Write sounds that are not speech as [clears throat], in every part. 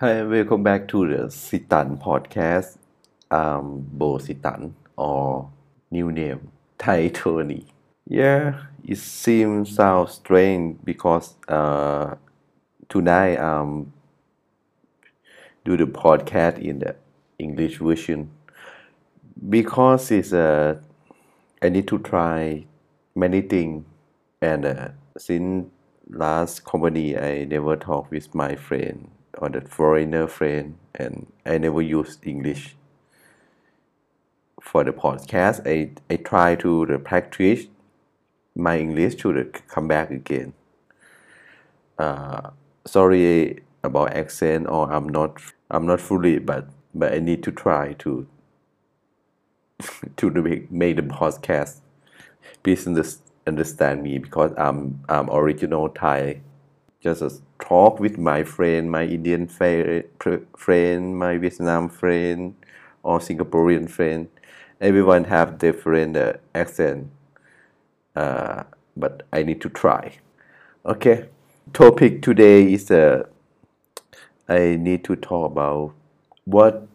Hi, welcome back to the Sitan podcast. I'm Bo Sitan, or new name Thai Tony. Yeah, it seems sounds strange because uh, tonight um do the podcast in the English version because it's uh, I need to try many things and uh, since last company I never talk with my friend or the foreigner friend and I never use English for the podcast. I, I try to the practice my English to the come back again. Uh, sorry about accent or I'm not I'm not fully but but I need to try to [laughs] to make, make the podcast. Please understand me because I'm I'm original Thai just talk with my friend my Indian friend my Vietnam friend or Singaporean friend. Everyone have different uh, accent uh, but I need to try. Okay topic today is uh, I need to talk about what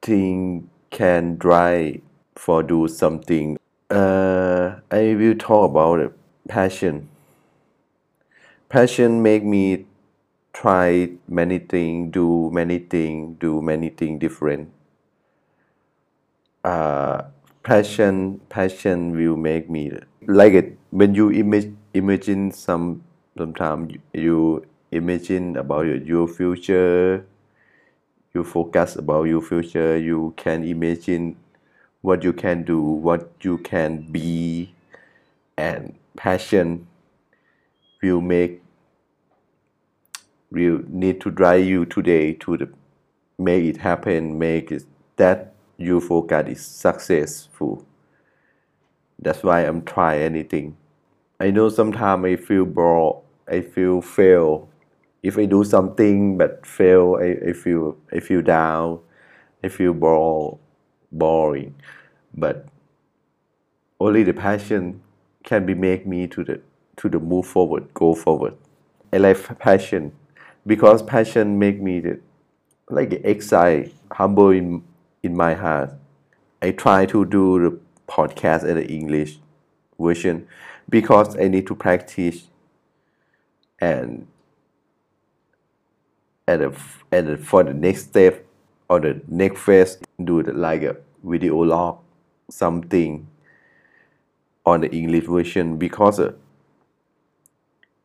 thing can drive for do something. Uh, I will talk about passion passion make me try many things do many things do many things different. Uh, passion passion will make me like it when you imagine imagine some sometimes you imagine about your, your future you focus about your future you can imagine what you can do what you can be and passion will make will need to drive you today to the, make it happen make it that you focus is successful. That's why i'm try anything. I know sometimes i feel bored i feel fail. If i do something but fail i, I feel i feel down i feel bored boring. But only the passion can be make me to the to the move forward go forward. I like passion because passion make me the, like the excited humble in, in my heart. I try to do the podcast in the english version because i need to practice and and, and for the next step or the next phase do the, like a video log something on the English version because uh,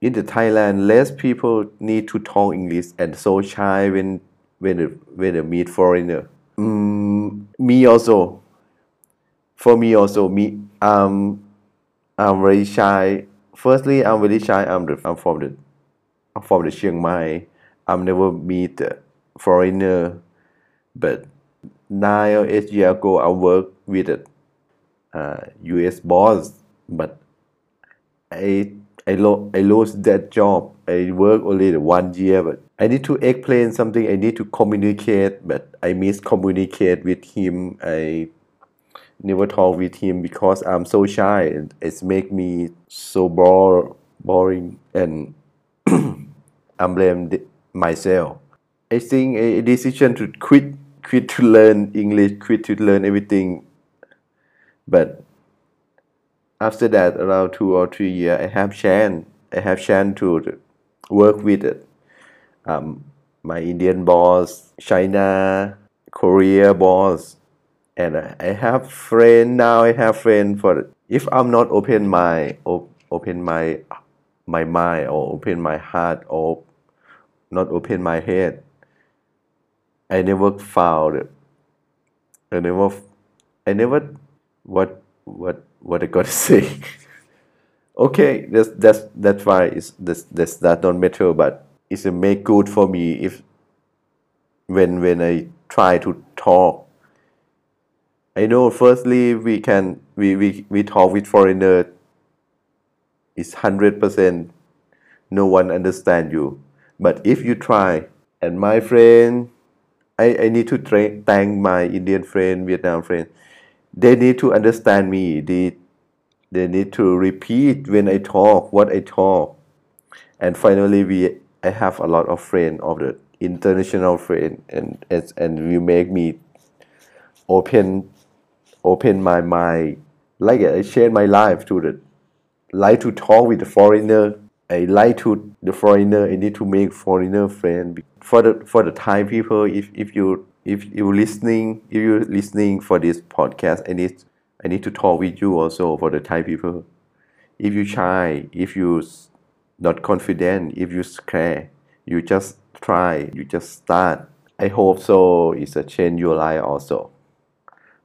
in the Thailand less people need to talk English and so shy when when when they meet foreigner. Mm, me also. For me also me um I'm very shy. Firstly, I'm very shy. I'm the I'm from the I'm from the Chiang Mai. I've never meet foreigner, but nine or eight years ago I worked with uh, U.S. boss, but I I, lo- I lost that job. I work only one year, but I need to explain something. I need to communicate, but I miscommunicate with him. I never talk with him because I'm so shy. and It's make me so bore, boring, and [clears throat] I blame myself. I think a decision to quit, quit to learn English, quit to learn everything but after that, around two or three years, I have chance. I have chance to work with it. Um, my Indian boss, China, Korea boss, and I have friend now. I have friend for if I'm not open my open my my mind or open my heart or not open my head. I never found it. I never I never what what what I gotta say. okay, that's that's that's why it's this this that don't matter, but it's a make good for me if when when I try to talk. I know firstly we can we we, we talk with foreigner is hundred percent no one understand you. But if you try and my friend I, I need to thank my Indian friend, Vietnam friend they need to understand me. They they need to repeat when I talk what I talk. And finally we I have a lot of friends of the international friend and and, and you make me open open my mind. Like I share my life to the like to talk with the foreigner. I like to the foreigner I need to make foreigner friend. For the for the Thai people if if you if you listening if you're listening for this podcast I need I need to talk with you also for the Thai people. If you shy if you not confident if you scared you just try you just start. I hope so it's a change your life also.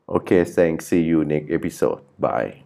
Okay thanks. See you next episode. Bye